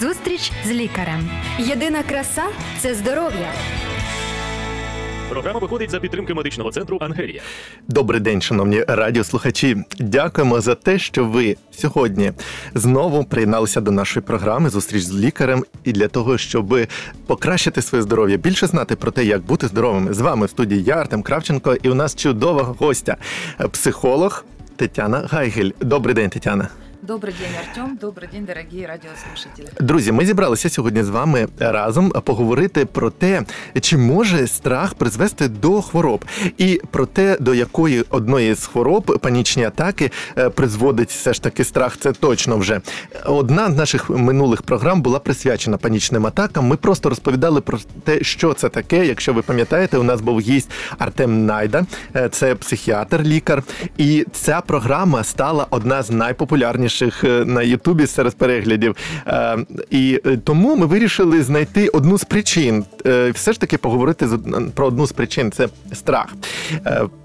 Зустріч з лікарем. Єдина краса це здоров'я. Програма виходить за підтримки медичного центру Ангелія. Добрий день, шановні радіослухачі. Дякуємо за те, що ви сьогодні знову приєдналися до нашої програми Зустріч з лікарем і для того, щоб покращити своє здоров'я, більше знати про те, як бути здоровими. З вами в студії я, Артем Кравченко, і у нас чудова гостя, психолог Тетяна Гайгель. Добрий день, Тетяна. Добрый день, Артем. Добрый день, дорогие радиослушатели. Друзі, ми зібралися сьогодні з вами разом поговорити про те, чи може страх призвести до хвороб, і про те, до якої одної з хвороб панічні атаки е, призводить все ж таки страх. Це точно вже одна з наших минулих програм була присвячена панічним атакам. Ми просто розповідали про те, що це таке. Якщо ви пам'ятаєте, у нас був гість Артем Найда, е, це психіатр, лікар, і ця програма стала одна з найпопулярніших найбільших е, на Ютубі серед переглядів. Е, і е, тому ми вирішили знайти одну з причин. Все ж таки поговорити про одну з причин це страх,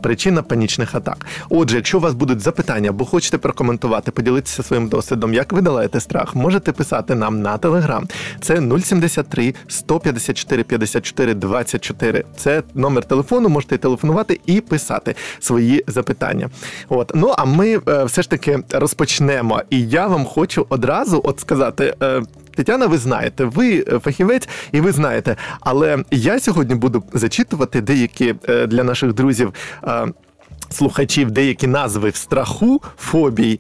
причина панічних атак. Отже, якщо у вас будуть запитання або хочете прокоментувати, поділитися своїм досвідом, як ви долаєте страх, можете писати нам на телеграм. Це 073 154 54 24. Це номер телефону. Можете телефонувати і писати свої запитання. От ну а ми все ж таки розпочнемо і я вам хочу одразу от сказати. Е, Тетяна, ви знаєте, ви е, фахівець і ви знаєте, але я сьогодні буду зачитувати деякі е, для наших друзів слухачів деякі назви в страху фобій,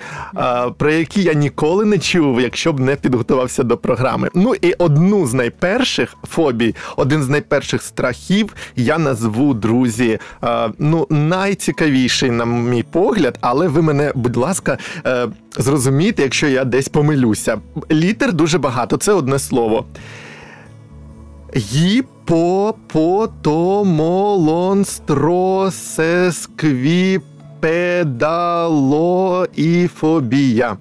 про які я ніколи не чув, якщо б не підготувався до програми. Ну і одну з найперших фобій, один з найперших страхів я назву друзі. Ну, найцікавіший, на мій погляд, але ви мене, будь ласка, е, зрозумійте, якщо я десь помилюся. Літер дуже багато, це одне слово. Гіпопотомолонстросесквіпедалоіфобія.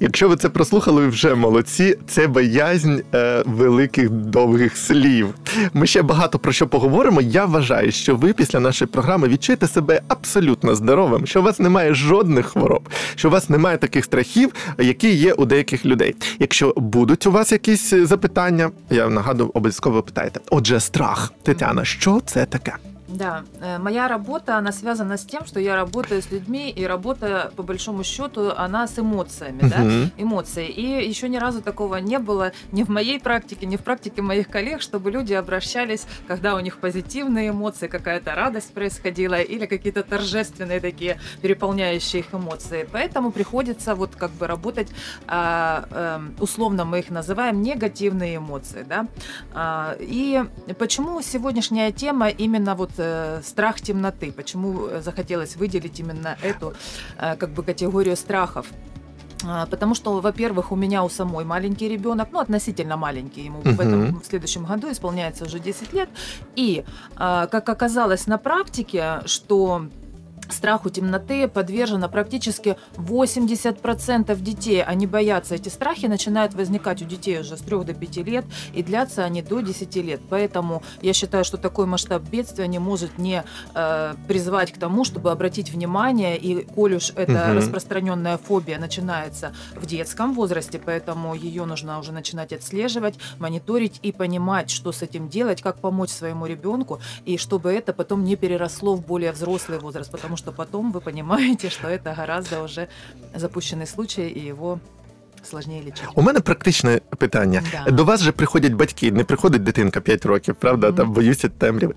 Якщо ви це прослухали, ви вже молодці. Це боязнь е, великих довгих слів. Ми ще багато про що поговоримо. Я вважаю, що ви після нашої програми відчуєте себе абсолютно здоровим, що у вас немає жодних хвороб, що у вас немає таких страхів, які є у деяких людей. Якщо будуть у вас якісь запитання, я нагадую, обов'язково питайте. Отже, страх, Тетяна, що це таке? Да, э, моя работа, она связана с тем, что я работаю с людьми, и работа, по большому счету, она с эмоциями, угу. да, эмоции. И еще ни разу такого не было ни в моей практике, ни в практике моих коллег, чтобы люди обращались, когда у них позитивные эмоции, какая-то радость происходила, или какие-то торжественные такие, переполняющие их эмоции. Поэтому приходится вот как бы работать, а, эм, условно мы их называем негативные эмоции, да. А, и почему сегодняшняя тема именно вот э, страх темноты. Почему э, захотелось выделить именно эту э, как бы категорию страхов? А, потому что, во-первых, у меня у самой маленький ребенок, ну, относительно маленький, ему uh-huh. в, этом, в следующем году исполняется уже 10 лет. И, а, как оказалось на практике, что страху темноты подвержено практически 80% детей. Они боятся. Эти страхи начинают возникать у детей уже с 3 до 5 лет, и длятся они до 10 лет. Поэтому я считаю, что такой масштаб бедствия не может не э, призвать к тому, чтобы обратить внимание, и коль уж эта угу. распространенная фобия начинается в детском возрасте, поэтому ее нужно уже начинать отслеживать, мониторить и понимать, что с этим делать, как помочь своему ребенку, и чтобы это потом не переросло в более взрослый возраст, потому что потом вы понимаете, что это гораздо уже запущенный случай, и его сложніше лічити. У мене практичне питання. Да. До вас же приходять батьки, не приходить дитинка 5 років, правда? Mm-hmm. Там боюся темряви.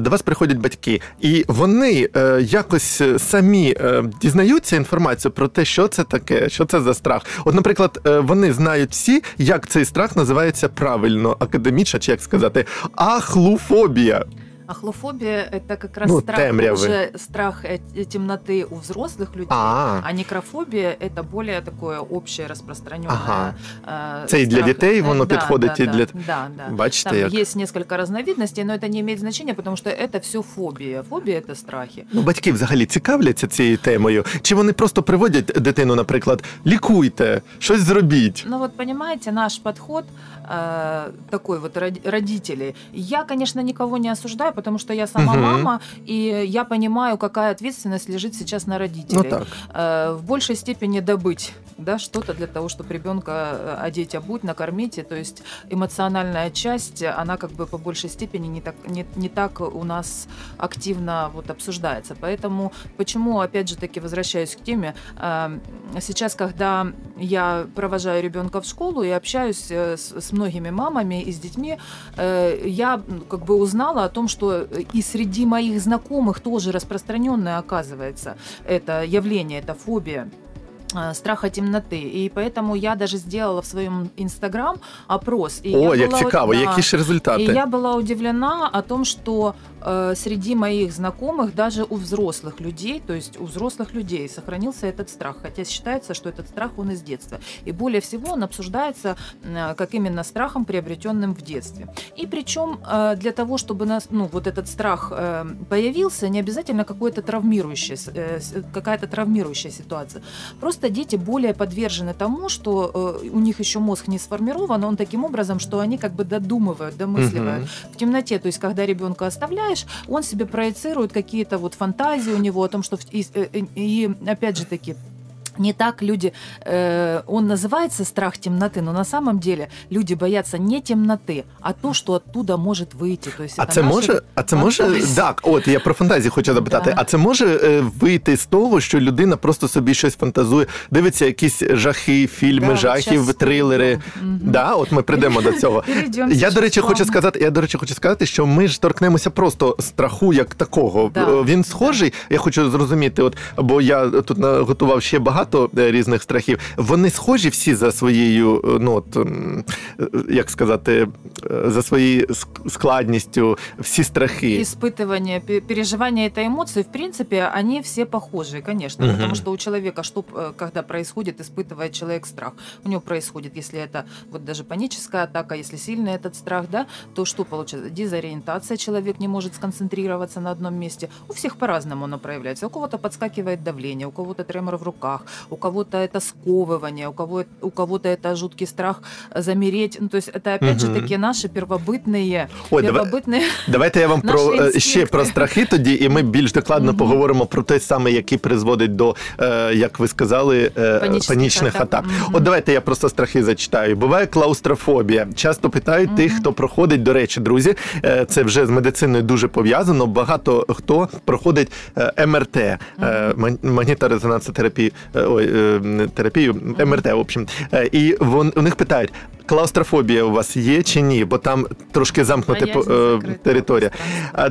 До вас приходять батьки, і вони е, якось самі е, дізнаються інформацію про те, що це таке, що це за страх. От, наприклад, е, вони знають всі, як цей страх називається правильно, академічно, чи як сказати, ахлуфобія. Ахлофобия – это как раз ну, страх, уже страх э, темноты у взрослых людей, а, а некрофобия – это более такое общее распространенное. Ага. Э, Це і для дітей воно да, підходить, да, і для… Да, да. Бачите, Там як? есть несколько разновидностей, но это не имеет значения, потому что это все фобия. Фобия – это страхи. Ну, батьки взагалі цікавляться цією темою? Чи вони просто приводять дитину, наприклад, лікуйте, щось зробіть? Ну, вот понимаете, наш подход э, такой вот родителей. Я, конечно, никого не осуждаю, потому что я сама угу. мама, и я понимаю, какая ответственность лежит сейчас на родителей. Ну, так. Э, в большей степени добыть да, что-то для того, чтобы ребенка э, одеть, обуть, накормить. И, то есть эмоциональная часть, она как бы по большей степени не так, не, не так у нас активно вот обсуждается. Поэтому почему, опять же таки, возвращаюсь к теме, э, сейчас, когда я провожаю ребенка в школу и общаюсь с, с многими мамами и с детьми, я как бы узнала о том, что и среди моих знакомых тоже распространенное оказывается это явление, это фобия. Э, страха темноты. И поэтому я даже сделала в своем інстаграм опрос. І О, як цікаво, да, які ж результати? И я была удивлена о том, что э, среди моих знакомых, даже у взрослых людей, то есть у взрослых людей сохранился этот страх. Хотя считается, что этот страх он из детства. И более всего он обсуждается э, как именно страхом, приобретенным в детстве. И причем э, для того, чтобы нас, ну, вот этот страх э, появился, не обязательно какое-то травмирующее, э, какая-то травмирующая ситуация. Просто часто дети более подвержены тому, что э, у них еще мозг не сформирован, он таким образом, что они как бы додумывают, домысливают угу. в темноте. То есть, когда ребенка оставляешь, он себе проецирует какие-то вот фантазии у него о том, что и, и, э, и опять же таки не так люди, э, он называется страх темноты, но на самом деле люди боятся не темноти, а то, що оттуда може вийти. Тобто, а це може, а це може так. От я про фантазії хочу запитати. Да. А це може е, вийти з того, що людина просто собі щось фантазує, дивиться якісь жахи, фільми, да, жахів, трилери. Угу. Да, от ми прийдемо до цього. Я до речі, хочу сказати. Я до речі, хочу сказати, що ми ж торкнемося просто страху як такого. Да. Він схожий. Я хочу зрозуміти, от бо я тут готував ще багато багато е, різних страхів. Вони схожі всі за своєю, е, ну от е, як сказати, за своєю складністю, всі страхи. Испытывание, переживания этой эмоции, в принципе, они все похожи, конечно. Угу. Потому что у человека, что, когда происходит, испытывает человек страх. У него происходит, если это вот даже паническая атака, если сильный этот страх, да, то что получается? Дезориентация, человек не может сконцентрироваться на одном месте. У всех по-разному оно проявляется. У кого-то подскакивает давление, у кого-то тремор в руках, у кого-то это сковывание, у, кого, у кого-то это жуткий страх замереть. Ну, то есть это опять угу. же таки наші первобытные, Ой, первобытные Давайте я вам про ще про страхи тоді, і ми більш докладно угу. поговоримо про те саме, який призводить до, як ви сказали, панічних, панічних атак. атак. Угу. От давайте я просто страхи зачитаю. Буває клаустрофобія. Часто питають угу. тих, хто проходить, до речі, друзі, це вже з медициною дуже пов'язано. Багато хто проходить МРТ, угу. магніторезонансотерапію ой, е, терапію, МРТ, в общем. Е, і вон, у них питають, клаустрофобія у вас є чи ні? Бо там трошки замкнута е, територія.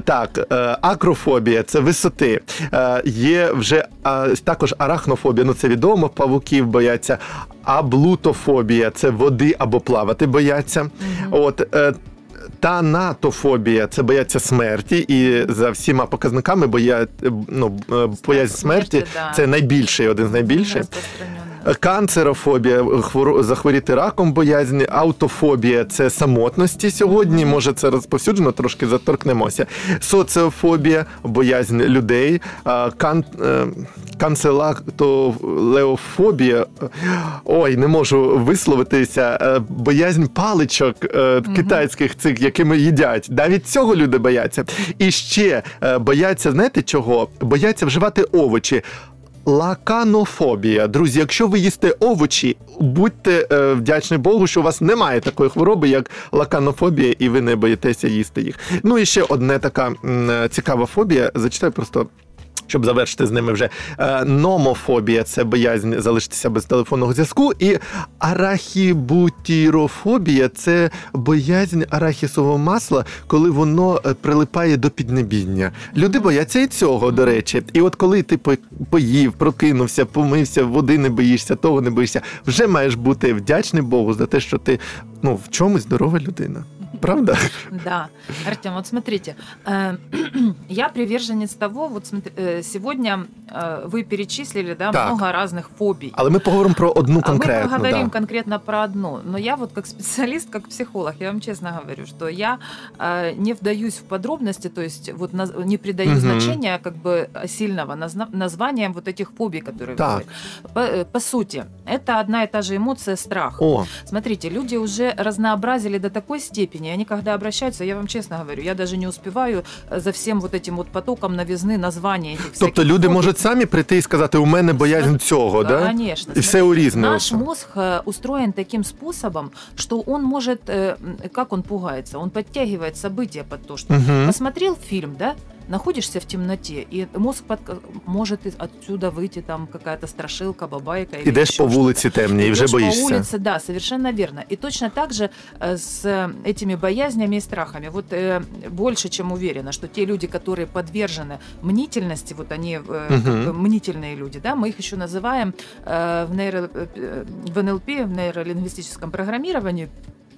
Так, акрофобія це висоти. Є вже також арахнофобія, ну це відомо, павуків бояться, а блутофобія це води або плавати бояться. От Танатофобія це бояться смерті, і за всіма показниками боя, ну, боязнь смерті це найбільший, один з найбільших. Канцерофобія, захворіти раком боязнь, аутофобія це самотності сьогодні. Може, це розповсюджено, трошки заторкнемося. Соціофобія, боязнь людей, кан, е, канцелатолеофобія, ой, не можу висловитися. Е, боязнь паличок е, китайських цих, якими їдять. Навіть цього люди бояться. І ще бояться, знаєте чого? Бояться вживати овочі. Лаканофобія. Друзі, якщо ви їсте овочі, будьте е, вдячні Богу, що у вас немає такої хвороби, як лаканофобія, і ви не боїтеся їсти їх. Ну і ще одне така м, цікава фобія. Зачитаю просто щоб завершити з ними вже е, номофобія це боязнь залишитися без телефонного зв'язку. І арахібутірофобія це боязнь арахісового масла, коли воно е, прилипає до піднебіння. Люди бояться і цього, до речі. І от коли ти поїв, прокинувся, помився, води не боїшся, того не боїшся, вже маєш бути вдячний Богу за те, що ти ну в чомусь здорова людина. Правда? Да. Артем, вот смотрите, э, я приверженец того, вот э, сегодня э, вы перечислили да, так. много разных фобий. Але ми поговоримо про одну конкретну. Мы поговорим да. конкретно про одну. Но я вот как специалист, как психолог, я вам честно говорю, что я не вдаюсь в подробности, то есть вот не придаю угу. значения как бы сильного названием вот этих фобий, которые так. По, по сути, это одна и та же эмоция страх. О. Смотрите, люди уже разнообразили до такой степени, они, когда обращаются, я вам честно говорю, я даже не успеваю э, за всем вот этим вот потоком новизны названия этих Тобто люди можуть самі прийти і сказати, у мене боязнь цього, да? Конечно. І все у різне. Наш мозг э, устроен таким способом, что он может, э, м, как он пугается, он подтягивает события под то, что Мгм. посмотрел фильм, да, находишься в темноте, и мозг под- может из- отсюда выйти там какая-то страшилка, бабайка. или Ідеш еще по что-то. вулиці темній і вже Идешь по боїшся. улице, да, совершенно верно. И точно так же э, с э, этими боязнями и страхами. Вот э, больше чем уверена, что те люди, которые подвержены мнительности, вот они э, Мгм. как бы мнительные люди, да, мы их еще называем э, в, нейро, э, в НЛП, в нейролингвистическом программировании,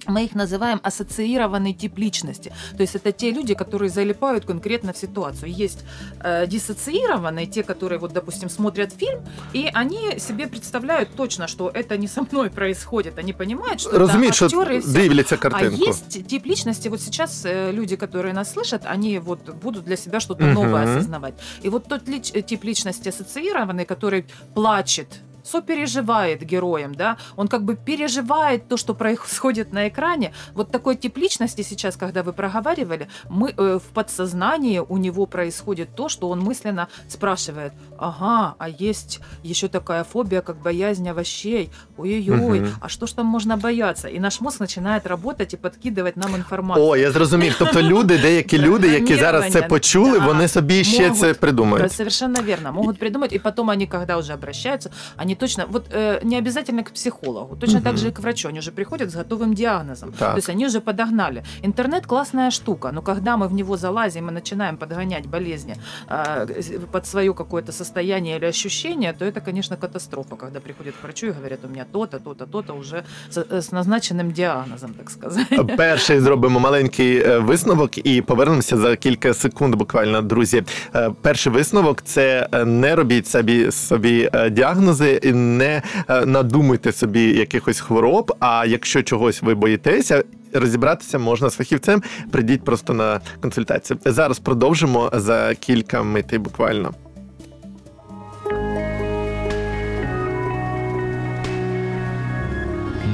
мы их называем ассоциированный тип личности. То есть это те люди, которые залипают конкретно в ситуацию. Есть э, диссоциированные, те, которые, вот, допустим, смотрят фильм, и они себе представляют точно, что это не со мной происходит. Они понимают, что Розуміють, это актеры всё. дивляться А картинку. есть тип личности, вот сейчас э, люди, которые нас слышат, они вот будут для себя что-то Мгм. новое осознавать. И вот тот лич- э, тип личности ассоциированный, который плачет, сопереживает героям, да, он как бы переживает то, что происходит на экране. Вот такой тип личности сейчас, когда вы проговаривали, мы э, в подсознании у него происходит то, что он мысленно спрашивает, ага, а есть еще такая фобия, как боязнь овощей, ой-ой-ой, Мгм. а что ж там можно бояться? И наш мозг начинает работать и подкидывать нам информацию. О, я зрозумів. Тобто люди, деякі люди, які зараз це Програмірування, почули, да. вони собі ще Можуть. це придумають. Да, Совершенно верно. Могут придумать, и потом они, когда уже обращаются, они точно, вот э, не обязательно к психологу, точно так Мгм. же и к врачу, они уже приходят с готовым диагнозом. Так. То есть они уже подогнали. Интернет классная штука, но когда мы в него залазим и начинаем подгонять болезни э, под свое какое-то состояние или ощущение, то это, конечно, катастрофа, когда приходят к врачу и говорят, у меня то-то, то-то, то-то уже с, э, с назначенным диагнозом, так сказать. Перший зробимо маленький е, висновок і повернемося за кілька секунд. Буквально, друзі. Е, Перший висновок це е, не робіть собі собі е, діагнози, І не е, надумуйте собі якихось хвороб. А якщо чогось ви боїтеся. Розібратися можна з фахівцем, прийдіть просто на консультацію. Зараз продовжимо за кілька митей буквально.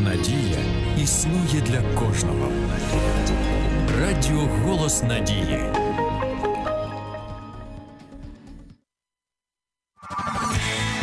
Надія існує для кожного. Радіо Голос Надії.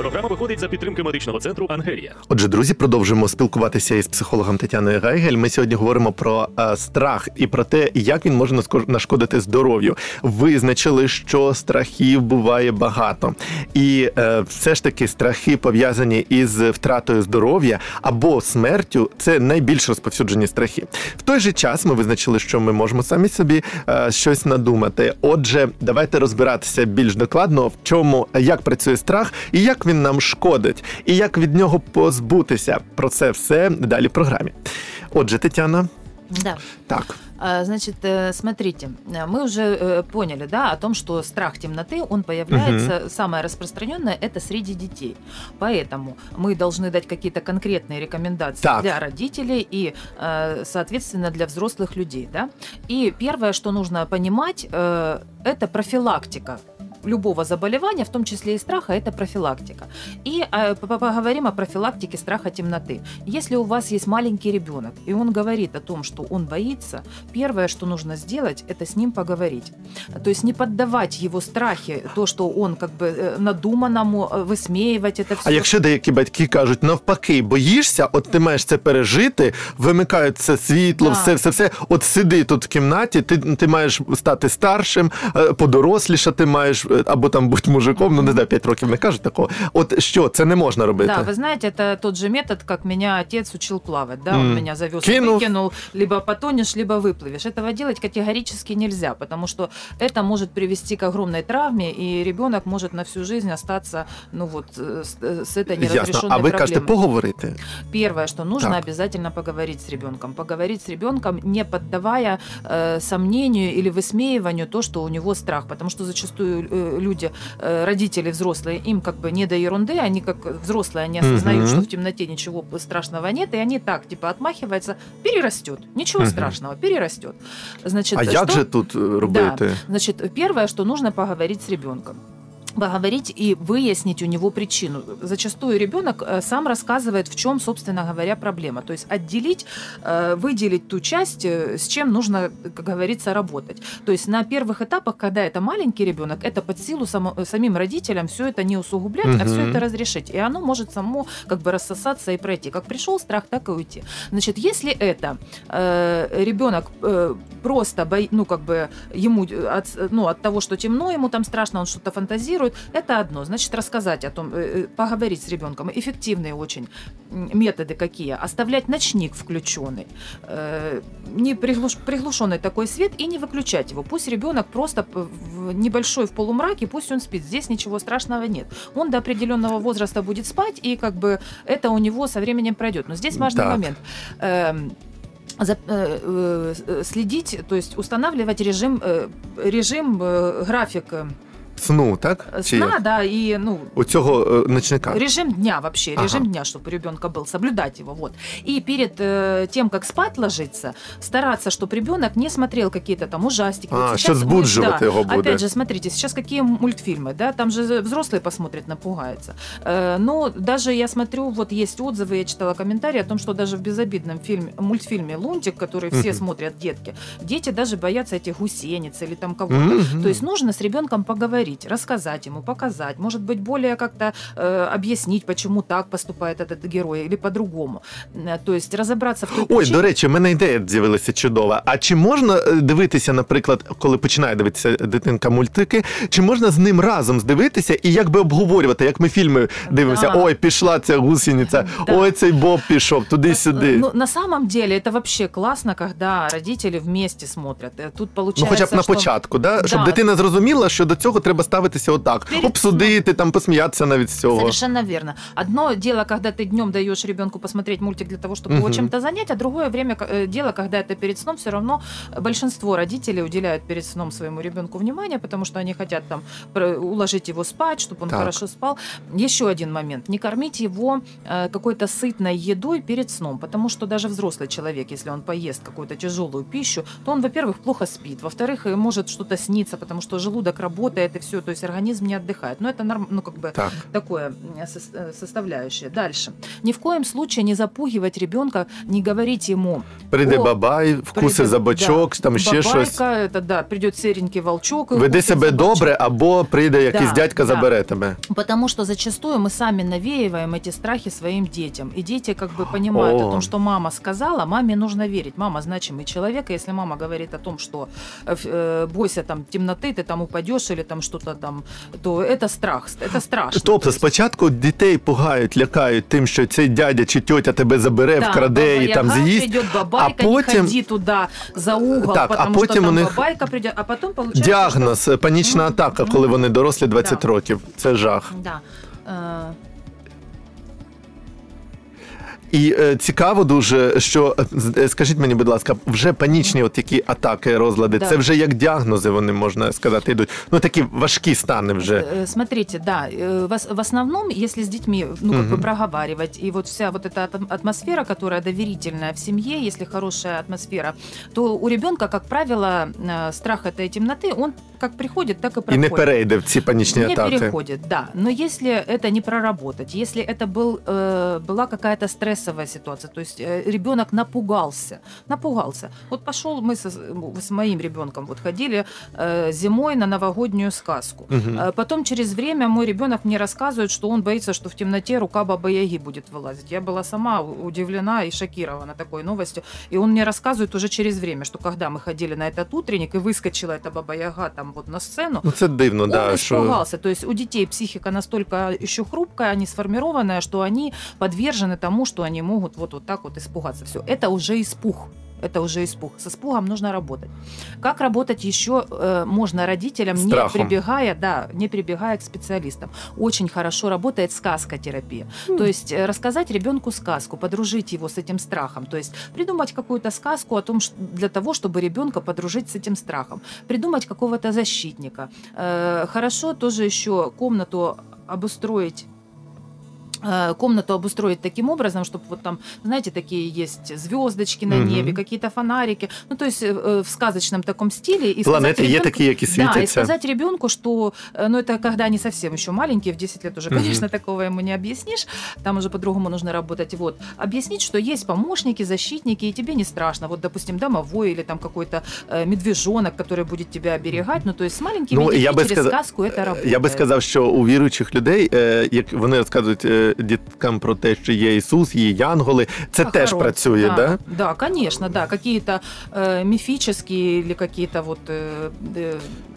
Програма виходить за підтримки медичного центру Ангелія. Отже, друзі, продовжуємо спілкуватися із психологом Тетяною Гайгель. Ми сьогодні говоримо про е, страх і про те, як він може нашкодити здоров'ю. Визначили, що страхів буває багато, і е, все ж таки страхи пов'язані із втратою здоров'я або смертю це найбільш розповсюджені страхи. В той же час ми визначили, що ми можемо самі собі е, щось надумати. Отже, давайте розбиратися більш докладно, в чому як працює страх і як він нам шкодить, і як від нього позбутися. Про це все далі в програмі. Отже, Тетяна, Да. так. А, Значит, э, смотрите, э, мы уже э, поняли, да, о том, что страх темноты, он появляется, самое распространенное, это среди детей. Поэтому мы должны дать какие-то конкретные рекомендации Так. для родителей и, э, соответственно, для взрослых людей, да. И первое, что нужно понимать, э, это профилактика любого заболевания, в том числе и страха, это профилактика. И э, по- поговорим о профилактике страха темноты. Если у вас есть маленький ребенок, и он говорит о том, что он боится, первое, что нужно сделать, это с ним поговорить. То есть не поддавать его страхи, то, что он как бы э, надуманному, э, высмеивать это все. А якщо деякі батьки кажуть, навпаки, боїшся, от ти маєш це пережити, вимикаються світло, Да. все, все, все. От сиди тут в кімнаті, ти, ти маєш стати старшим, е, подорослішати маєш, е, або там будь мужиком, ну не знаю, 5 років не кажуть такого. От що, це не можна робити. Да, вы знаете, это тот же метод, как меня отец учил плавать. Да, он М. меня завез, Кинул. выкинул, либо потонешь, либо выплывешь. Этого делать категорически нельзя, потому что это может привести к огромной травме, и ребенок может на всю жизнь остаться, ну вот, э, с, э, с этой Ясно. неразрешенной А ви кажете проблемой. поговорити? Первое, что нужно Так. обязательно поговорить с ребенком. Поговорить с ребенком, не поддавая э, сомнению или высмеиванию то, что у него страх. Потому что зачастую э, люди, э, родители взрослые, им как бы не до ерунды, они как взрослые, они осознают, Мгм. что в темноте ничего страшного нет, и они так, типа, отмахиваются, перерастет. Ничего Мгм. страшного, перерастет. Значит, А як что- же тут е, робити? Значит, первое, что нужно поговорить с ребенком. Поговорить и выяснить у него причину. Зачастую ребенок э, сам рассказывает, в чем, собственно говоря, проблема. То есть отделить, э, выделить ту часть, э, с чем нужно, как говорится, работать. То есть на первых этапах, когда это маленький ребенок, это под силу само, самим родителям все это не усугублять, угу. а все это разрешить. И оно может само как бы рассосаться и пройти. Как пришел страх, так и уйти. Значит, если это э, ребенок э, просто, бо, ну как бы ему от, ну, от того, что темно, ему там страшно, он что-то фантазирует, реагируют, это одно. Значит, рассказать о том, э, э, поговорить с ребенком. Эффективные очень методы какие. Оставлять ночник включенный, э, не приглуш, приглушенный такой свет и не выключать его. Пусть ребенок просто в небольшой в полумраке, пусть он спит. Здесь ничего страшного нет. Он до определенного возраста будет спать, и как бы это у него со временем пройдет. Но здесь важный так. момент эм, следить, то есть устанавливать режим, режим график сну, так? Сна, Чи... да, и, ну... У цього ночника. Режим дня вообще, ага. режим дня, чтобы у ребенка был, соблюдать его, вот. И перед э, тем, как спать ложиться, стараться, чтобы ребенок не смотрел какие-то там ужастики. А, сейчас збуджувати да, його буде. Опять же, смотрите, сейчас какие мультфильмы, да, там же взрослые посмотрят, напугаются. Э, но даже я смотрю, вот есть отзывы, я читала комментарии о том, что даже в безобидном фильме, мультфильме «Лунтик», который все смотрят детки, дети даже боятся этих гусениц или там кого-то. То есть нужно с ребенком поговорить поговорить, рассказать ему, показать, может быть, более как-то э, объяснить, почему так поступает этот герой или по-другому. Э, то есть розібратися в той Ой, до речі, в мене ідея з'явилася чудова. А чи можна е, дивитися, наприклад, коли починає дивитися дитинка мультики, чи можна з ним разом здивитися і якби обговорювати, як ми фільми дивимося? Да. Ой, пішла ця гусениця, да. ой, цей Боб пішов туди-сюди. Ну, на самом деле, это вообще классно, когда родители вместе смотрят. Э, тут получается, Ну, хоча б що... на початку, да? щоб дитина зрозуміла, що до цього треба Треба ставитися отак, Перед обсудити, там посміятися навіть з цього. Совершенно верно. Одно дело, когда ты днем даешь ребенку посмотреть мультик для того, чтобы угу. его чем-то занять, а другое время э, дело, когда это перед сном, все равно большинство родителей уделяют перед сном своему ребенку внимание, потому что они хотят там уложить его спать, чтобы он так. хорошо спал. Еще один момент. Не кормить его э, какой-то сытной едой перед сном, потому что даже взрослый человек, если он поест какую-то тяжелую пищу, то он, во-первых, плохо спит, во-вторых, может что-то сниться, потому что желудок работает, и все все, то есть организм не отдыхает. Но это норм, ну, как бы так. такое э, составляющее. Дальше. Ни в коем случае не запугивать ребенка, не говорить ему. Прийде о... бабай, вкуси за бочок, да. там ще щось. это, да, придет серенький волчок. Веди себе добре, або прийде якийсь да, дядька, да. забере тебе. Потому что зачастую мы сами навеиваем эти страхи своим детям. И дети как бы понимают о. о том, что мама сказала, маме нужно верить. Мама значимый человек, и если мама говорит о том, что э, э бойся там темноты, ты там упадешь или там что-то там, то це страх, це страшно. Тобто спочатку дітей пугають, лякають тим, що цей дядя чи тьотя тебе забере, да, вкраде і там з'їсть. Придет бабайка, а потім... не ходи туди за угол, так, а потім що там у них бабайка прийде, а потім получається, діагноз, що... панічна атака, коли вони дорослі 20 да. років. Це жах. Да. Е, І е, цікаво дуже, що е, скажіть мені, будь ласка, вже панічні от такі атаки, розлади, да. це вже як діагнози, вони можна сказати, йдуть. Ну такі важкі стани вже. Э, смотрите, да, э, в основном, если с детьми, ну, как угу. бы проговаривать, и вот вся вот эта атмосфера, которая доверительная в семье, если хорошая атмосфера, то у ребенка, как правило, э, страх этой темноты, он как приходит, так и проходит. И не перейде в ці панічні не атаки. Не переходит, да. Но если это не проработать, если это был, была какая-то стресс стрессовая ситуация. То есть э, ребенок напугался. Напугался. Вот пошел мы со, с моим ребенком вот ходили э, зимой на новогоднюю сказку. Угу. Потом через время мой ребенок мне рассказывает, что он боится, что в темноте рука бабы Яги будет вылазить. Я была сама удивлена и шокирована такой новостью. И он мне рассказывает уже через время, что когда мы ходили на этот утренник и выскочила эта баба Яга там вот на сцену, ну, це дивно, он да, испугался. Що... То есть у детей психика настолько еще хрупкая, не сформированная, что они подвержены тому, что они могут вот, вот так вот испугаться. Все, это уже испуг. Это уже испуг. С испугом нужно работать. Как работать еще э, можно родителям, Страхом. не прибегая, да, не прибегая к специалистам. Очень хорошо работает сказкотерапия. Mm. То есть э, рассказать ребенку сказку, подружить его с этим страхом. То есть придумать какую-то сказку о том, что, для того, чтобы ребенка подружить с этим страхом. Придумать какого-то защитника. Э, хорошо тоже еще комнату обустроить комнату обустроить таким образом, чтобы вот там, знаете, такие есть звездочки на Мгм. небе, какие-то фонарики, ну то есть э, э, в сказочном таком стиле. И Планети сказать є ребенку- такі, які Да, и світяться. сказать ребенку, что, э, ну это когда они совсем еще маленькие, в 10 лет уже, Мгм. конечно, такого ему не объяснишь, там уже по-другому нужно работать. Вот, объяснить, что есть помощники, защитники, и тебе не страшно. Вот, допустим, домовой или там какой-то э, медвежонок, который будет тебя оберегать. Ну, то есть с маленькими Ну, детьми я би через сказав- сказку это работает. Я би сказав, що у віруючих людей, е, як вони розказують е, діткам про те, що є Ісус, є Янголи, це теж Охорон. працює, да? да? Да, конечно, да. Какие-то э, мифические или какие-то вот э,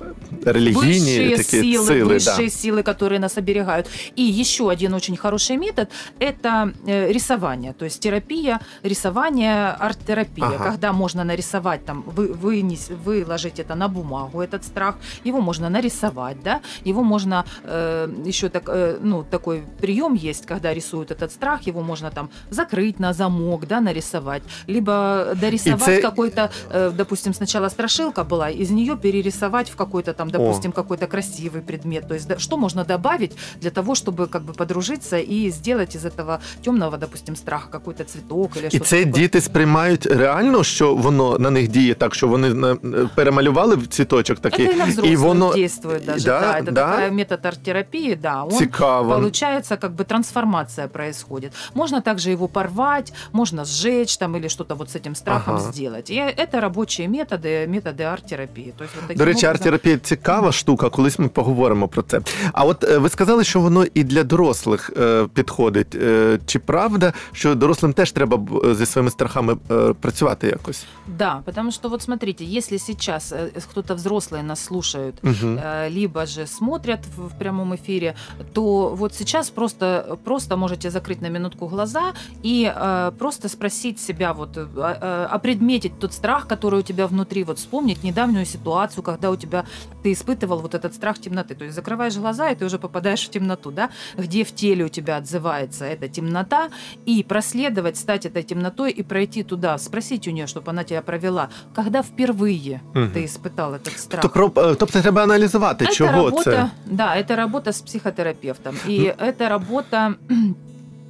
э, Релігійні высшие такі силы, сили, высшие да. силы, которые нас оберегают. И еще один очень хороший метод – это э, рисование, то есть терапия, рисование, арт-терапия, Ага. когда можно нарисовать, там, вы, вынес, выложить это на бумагу, этот страх, его можно нарисовать, да, его можно, э, еще так, э, ну, такой прием есть, когда рисуют этот страх, его можно там закрыть на замок, да, нарисовать, либо дорисовать И це- какой-то, э, допустим, сначала страшилка была, из нее перерисовать в какой-то там, допустим, какой-то красивый предмет. То есть да, что можно добавить для того, чтобы как бы подружиться и сделать из этого темного, допустим, страха какой-то цветок или І что-то це такое. діти сприймають реально, що воно на них діє так, що вони на- перемалювали в цвіточок такий, Это и на взрослых і воно действует даже, Да, да, это да? такая метод арт-терапии, да, он цікаво. Получается, как бы трансформация происходит. Можно также его порвать, можно сжечь там или что-то вот с этим страхом Ага. сделать. И это рабочие методы, методы арт-терапии. То есть вот таким До речі, образом- арт-терапія цікава штука, колись ми поговоримо про це. А от е, ви сказали, що воно і для дорослих е, підходить. Е, Чи правда, що дорослим теж треба б, е, зі своїми страхами е, працювати якось? Да, потому что вот смотрите, если сейчас э, кто-то взрослые нас слушают, Угу. э, либо же смотрят в, в прямом эфире, то вот сейчас просто, просто можете закрыть на минутку глаза и э, просто спросить себя, вот, э, э, опредметить тот страх, который у тебя внутри, вот вспомнить недавнюю ситуацию, когда у тебя ты испытывал вот этот страх темноты. То есть закрываешь глаза, и ты уже попадаешь в темноту, да, где в теле у тебя отзывается эта темнота, и проследовать, стать этой темнотой и пройти туда, спросить у нее, чтобы она тебя провела, когда впервые Мгм. ты испытал этот страх. То про- е, тобто треба аналізувати, Это чого работа, це. да, это работа с психотерапевтом. И эта работа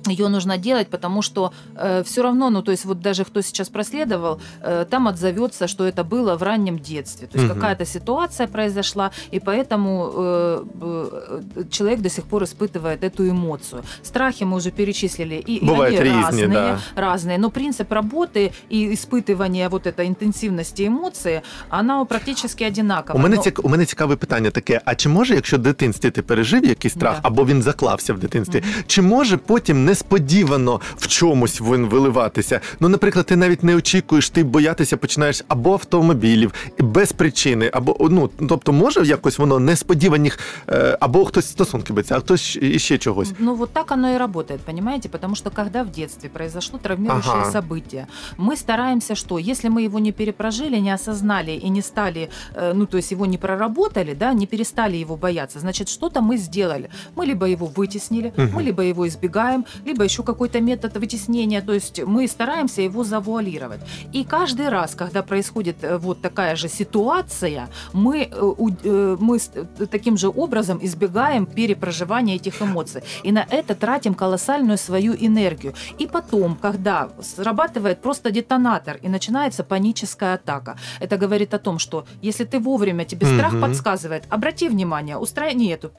ее нужно делать, потому что все равно, ну то есть вот даже кто сейчас проследовал, э, там отзовется, что это было в раннем детстве. То есть Мгм. какая-то ситуация произошла, и поэтому э, э, человек до сих пор испытывает эту эмоцию. Страхи мы уже перечислили, и, и Бывают они разные, разные, да. разные. Но принцип работы и испытывания вот этой интенсивности эмоций, она практически одинакова. У мене, Но- цік... у мене цікаве питання таке: а чи може, якщо в дитинстві ти пережив якийсь страх, Да. або він заклався в дитинстві, чи може потім несподівано в чомусь він виливатися? Ну, наприклад, ти навіть не очікуєш, ти боятися починаєш або автомобілів і без причини, або ну тобто, може якось воно несподіваних, е, або хтось стосунки биться, а хтось іще чогось. Ну, вот так оно и работает, понимаете? Потому что когда в детстве произошло травмирующее Ага. событие, мы стараемся что? Если мы его не перепрожили, не осознали и не стали, э, ну, то есть его не проработали, да, не перестали его бояться, значит, что-то мы сделали. Мы либо его вытеснили, Мгм. мы либо его избегаем, либо еще какой-то метод вытеснения, то есть мы стараемся его завуалировать. И каждый раз, когда происходит э, вот такая же ситуация, мы, э, э, мы таким же образом избегаем перепроживания этих эмоций. И на это тратим колоссальную свою энергию. И потом, когда срабатывает просто детонатор и начинается паническая атака, это говорит о том, что если ты вовремя, тебе страх Мгм. подсказывает, обрати внимание, устрани эту,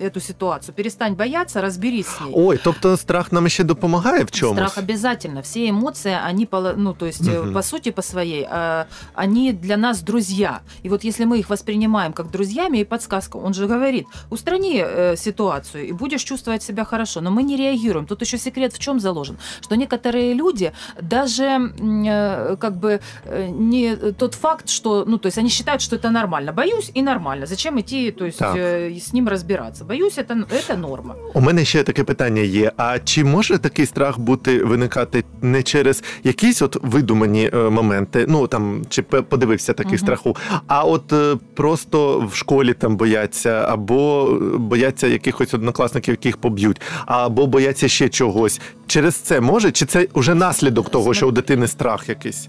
эту ситуацию, перестань бояться, разберись с ней. Ой, тобто страх нам ще допомагає в чомусь? Страх обязательно. Все эмоции, они, ну, то есть, Мгм. по сути, по своей, э, они для нас друзья. И вот если мы их воспринимаем как друзьями и подсказку, он же говорит, устрани э, ситуацию и будешь чувствовать себя хорошо. Но мы не реагируем. Тут еще секрет в чем заложен? Что некоторые люди даже э, как бы не тот факт, что, ну, то есть они считают, что это нормально. Боюсь и нормально. Зачем идти, то есть, Так. с ним разбираться? Боюсь, это, это норма. У мене ще таке питання є: а чи може такий страх бути виникати не через якісь от видумані е, моменти? Ну там чи подивився такий Мгм. страху, а от е, просто в школі там бояться, або е, бояться якихось однокласників, яких поб'ють, або бояться ще чогось. Через це може, чи це вже наслідок того, що у дитини страх якийсь?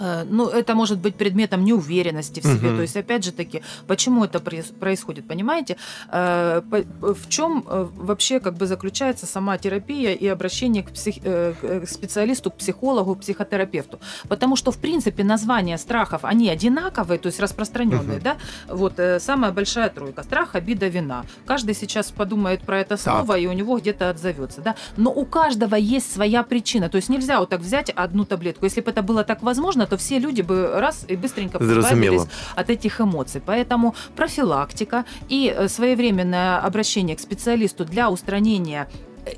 Э, Ну, это может быть предметом неуверенности в себе. Мгм. То есть, опять же таки, почему это проис- происходит, понимаете? Э, по- В чем э, вообще как бы заключается сама терапия и обращение к, псих- э, к специалисту, к психологу, к психотерапевту? Потому что, в принципе, названия страхов, они одинаковые, то есть распространенные, Мгм. да? Вот э, самая большая тройка. Страх, обида, вина. Каждый сейчас подумает про это слово, и у него где-то отзовется, да? Но у каждого есть своя причина. То есть нельзя вот так взять одну таблетку. Если бы это было так возможно, то все люди бы раз и быстренько избавились от этих эмоций. Поэтому профилактика и э, своевременное обращение к специалисту для устранения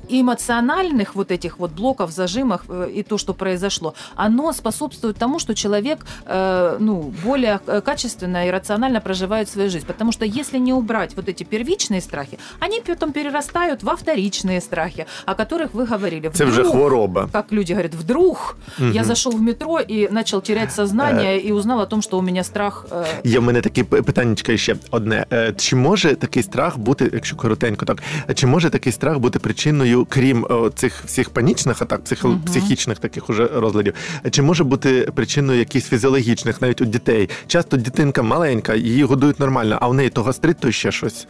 эмоциональных вот этих вот блоков, зажимов э, и то, что произошло, оно способствует тому, что человек э, ну, более э, качественно и рационально проживает свою жизнь. Потому что если не убрать вот эти первичные страхи, они потом перерастают во вторичные страхи, о которых вы говорили. Це вже Вдруг, хвороба. Как люди говорят, вдруг я Мгм. зашел в метро и начал терять сознание и узнал о том, что у меня страх Є в мене таке п- питаннячко ще одне. Чи може такий страх бути, якщо коротенько, так чи може такий страх бути причиною, крім цих всіх панічних атак, психо- угу. психічних таких уже розладів, чи може бути причиною якихось фізіологічних, навіть у дітей? Часто дитинка маленька, її годують нормально, а в неї то гастрит, то ще щось.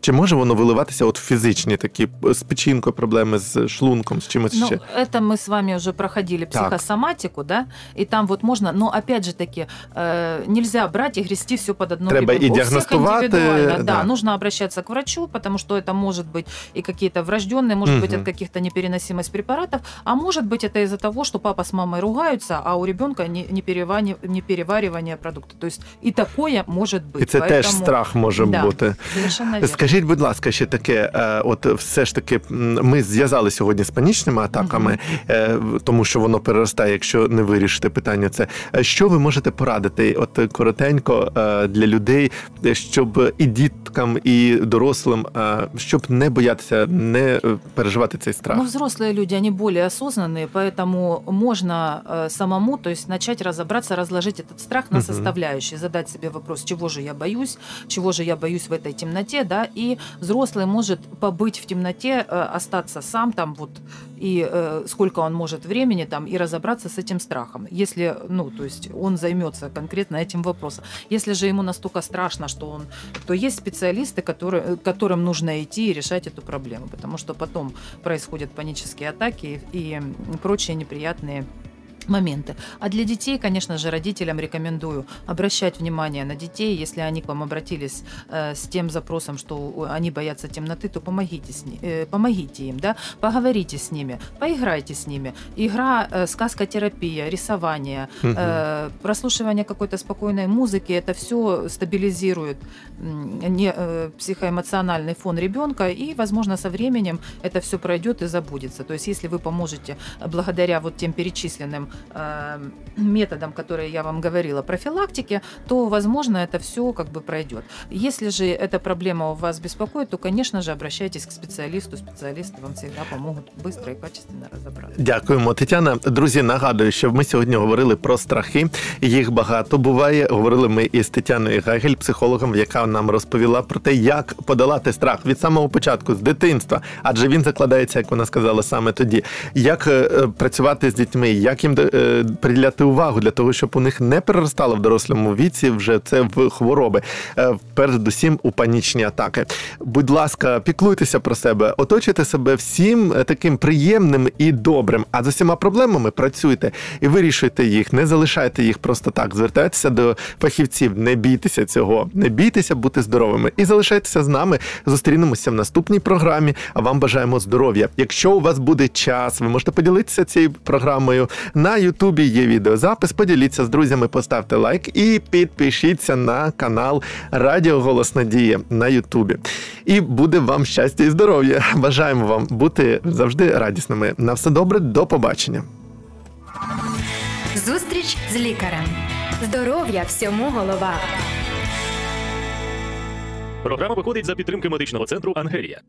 Чи може воно виливатися от в фізичні такі е, з печінкою проблеми, з шлунком, з чимось Ну, ще? это мы с вами уже проходили Так. психосоматику, да, и там вот можно, но опять же таки э, нельзя брать и грести все под одну Треба гребенку. и У всех диагностовать, индивидуально, э, да, да. нужно обращаться к врачу, потому что это может быть и какие-то врожденные, может быть, Мгм. от каких-то непереносимость препаратов, а может быть это из-за того, что папа с мамой ругаются, а у ребенка не, не, перевани- не переваривание продукта. То есть и такое может быть. І це теж Поэтому- страх може Да. бути. Совершенно верно. Скажіть, будь ласка, ще таке, е, от все ж таки, м, ми зв'язали сьогодні з панічними атаками, е, в- тому що воно переростає, якщо не вирішити питання. Це Е, що ви можете порадити, от е, коротенько е, для людей, е, щоб і діткам, і дорослим, е, щоб не боятися, не е, переживати цей страх. Ну, взрослые люди, они более осознанные, поэтому можно э, самому, то есть начать разобраться, разложить этот страх на Мгм. составляющие, задать себе вопрос, чего же я боюсь, чего же я боюсь в этой темноте, да, и взрослый может побыть в темноте, э, остаться сам там вот, и э, сколько он может времени там, и разобраться с этим страхом, если, ну, то есть он займется конкретно этим вопросом. Если же ему настолько страшно, что он, то есть специалисты, которые, э, которым нужно идти и решать эту проблему, потому что потом происходят панические атаки и прочие неприятные моменты. А для детей, конечно же, родителям рекомендую обращать внимание на детей. Если они к вам обратились э, с тем запросом, что они боятся темноты, то помогите, с ни- э, помогите им, да? поговорите с ними, поиграйте с ними. Игра, э, сказкотерапия, рисование, э, прослушивание какой-то спокойной музыки, это все стабилизирует не, э, психоэмоциональный фон ребенка, и, возможно, со временем это все пройдет и забудется. То есть, если вы поможете благодаря вот тем перечисленным методам, которые я вам говорила, профилактике, то, возможно, это все как бы пройдет. Если же эта проблема у вас беспокоит, то, конечно же, обращайтесь к специалисту. Специалисты вам всегда помогут быстро и качественно разобраться. Дякуємо, Тетяна. Друзі, нагадую, що ми сьогодні говорили про страхи. Їх багато буває. Говорили ми із Тетяною Гагель, психологом, яка нам розповіла про те, як подолати страх від самого початку, з дитинства, адже він закладається, як вона сказала, саме тоді. Як е, е, працювати з дітьми, як їм е, приділяти увагу для того, щоб у них не переростало в дорослому віці вже це в хвороби, е, передусім у панічні атаки. Будь ласка, піклуйтеся про себе, оточуйте себе всім е, таким приємним і добрим. А з усіма проблемами працюйте і вирішуйте їх, не залишайте їх просто так. Звертайтеся до фахівців, не бійтеся цього, не бійтеся бути здоровими і залишайтеся з нами. Зустрінемося в наступній програмі. А вам бажаємо здоров'я. Якщо у вас буде час, ви можете поділитися цією програмою. На Ютубі є відеозапис. Поділіться з друзями, поставте лайк і підпишіться на канал Радіо Голос Надії на Ютубі. І буде вам щастя і здоров'я. Бажаємо вам бути завжди радісними. На все добре, до побачення. Зустріч з лікарем. Здоров'я всьому голова. Програма виходить за підтримки медичного центру Ангелія.